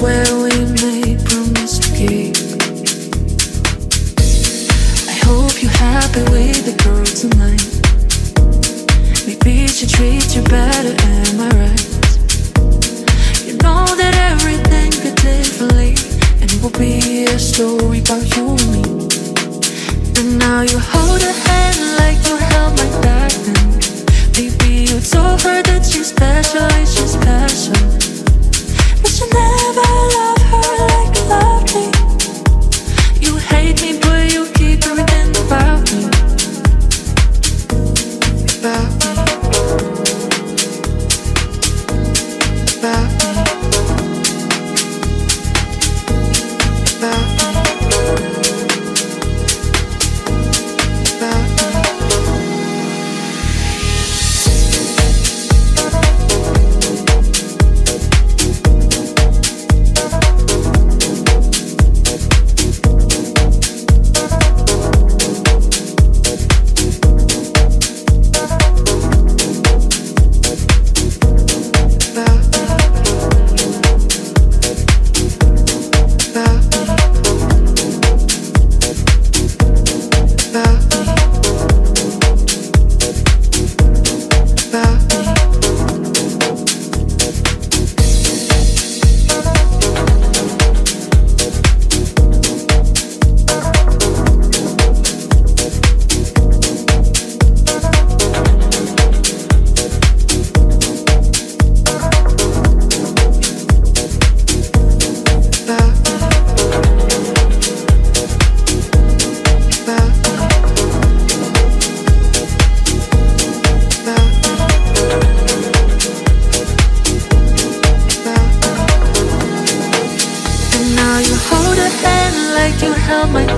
where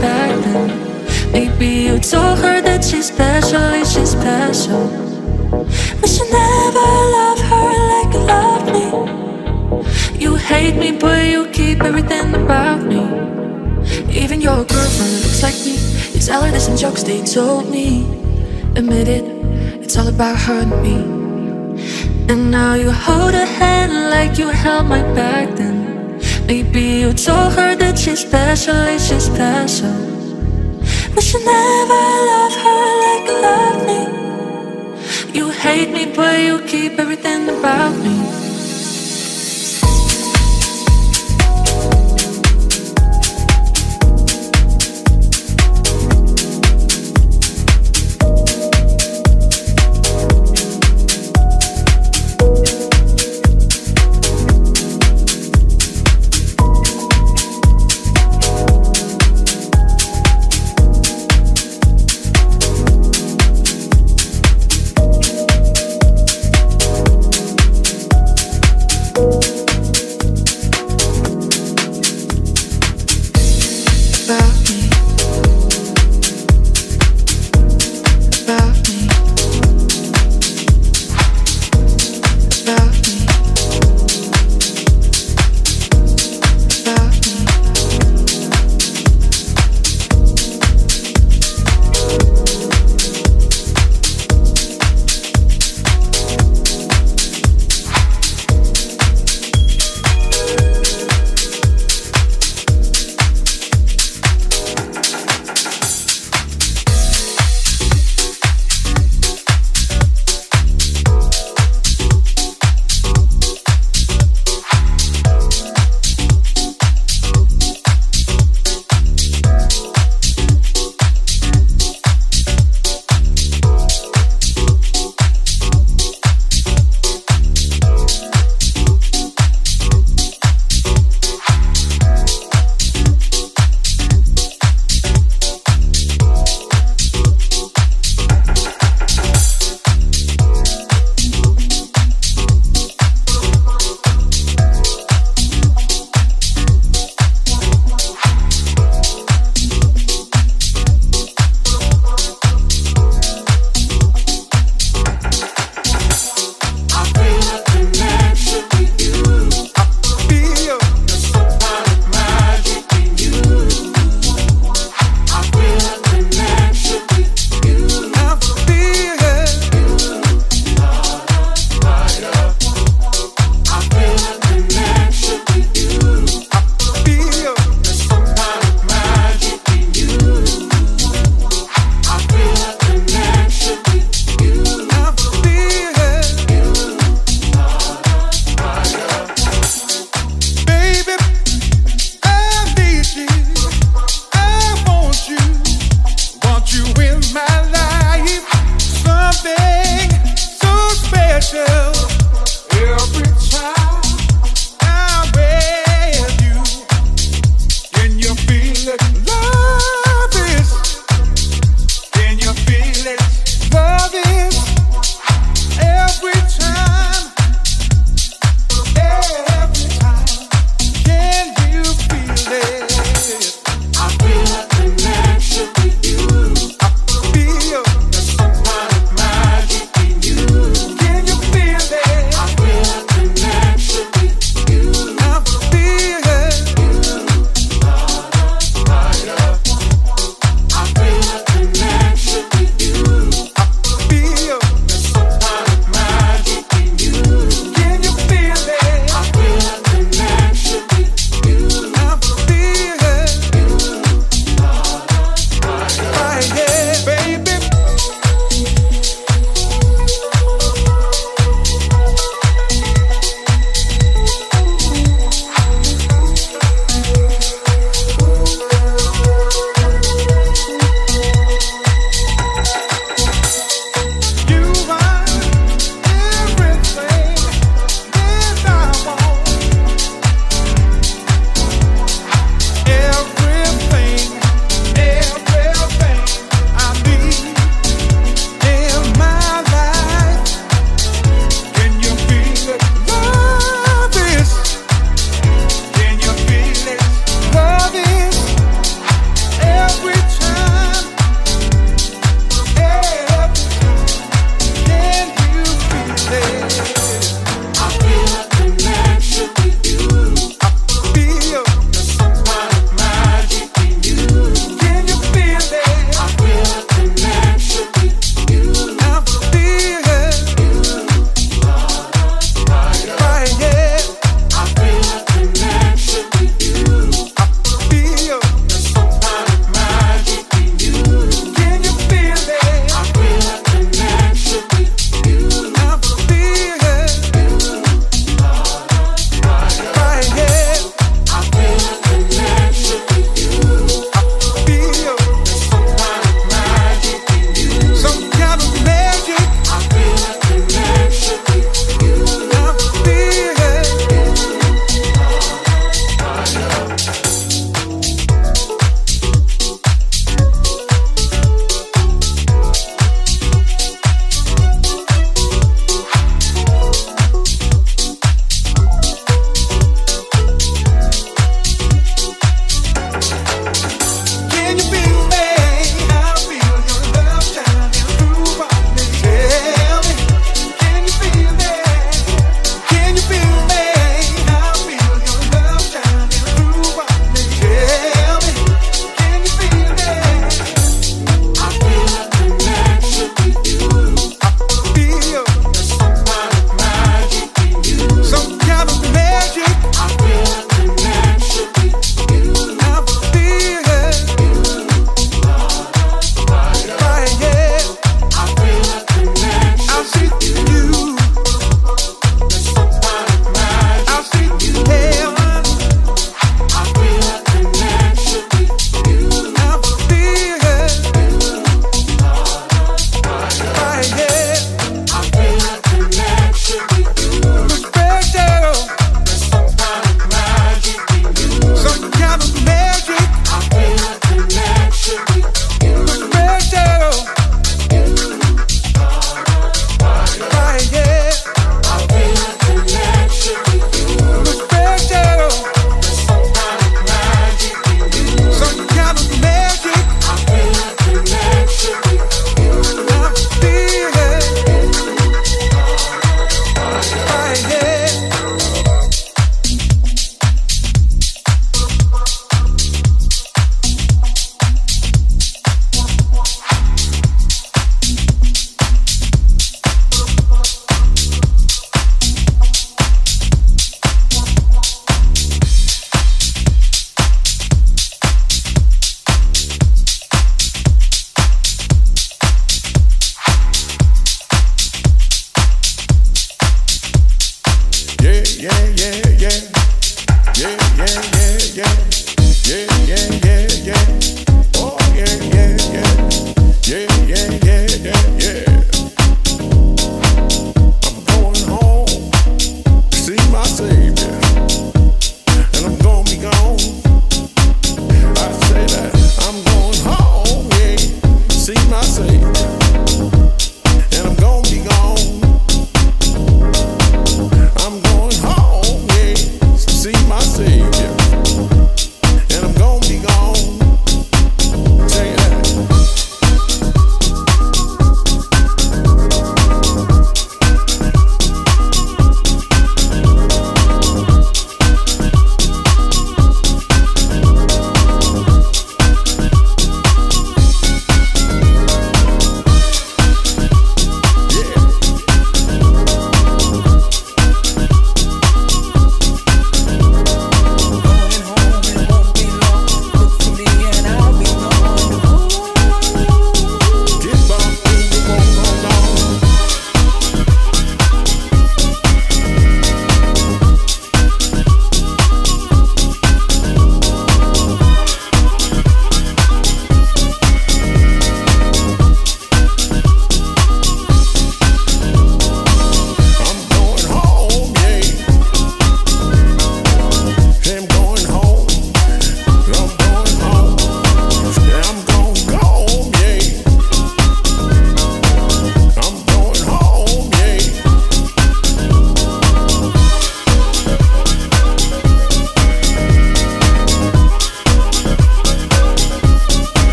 back then. Maybe you told her that she's special, and she's special. But you never love her like you love me. You hate me, but you keep everything about me. Even your girlfriend looks like me. You tell her this in jokes they told me. Admit it, it's all about her and me. And now you hold her hand like you held my back then. Maybe you told her that she's special, she's special. But you never love her like you love me. You hate me, but you keep everything about me.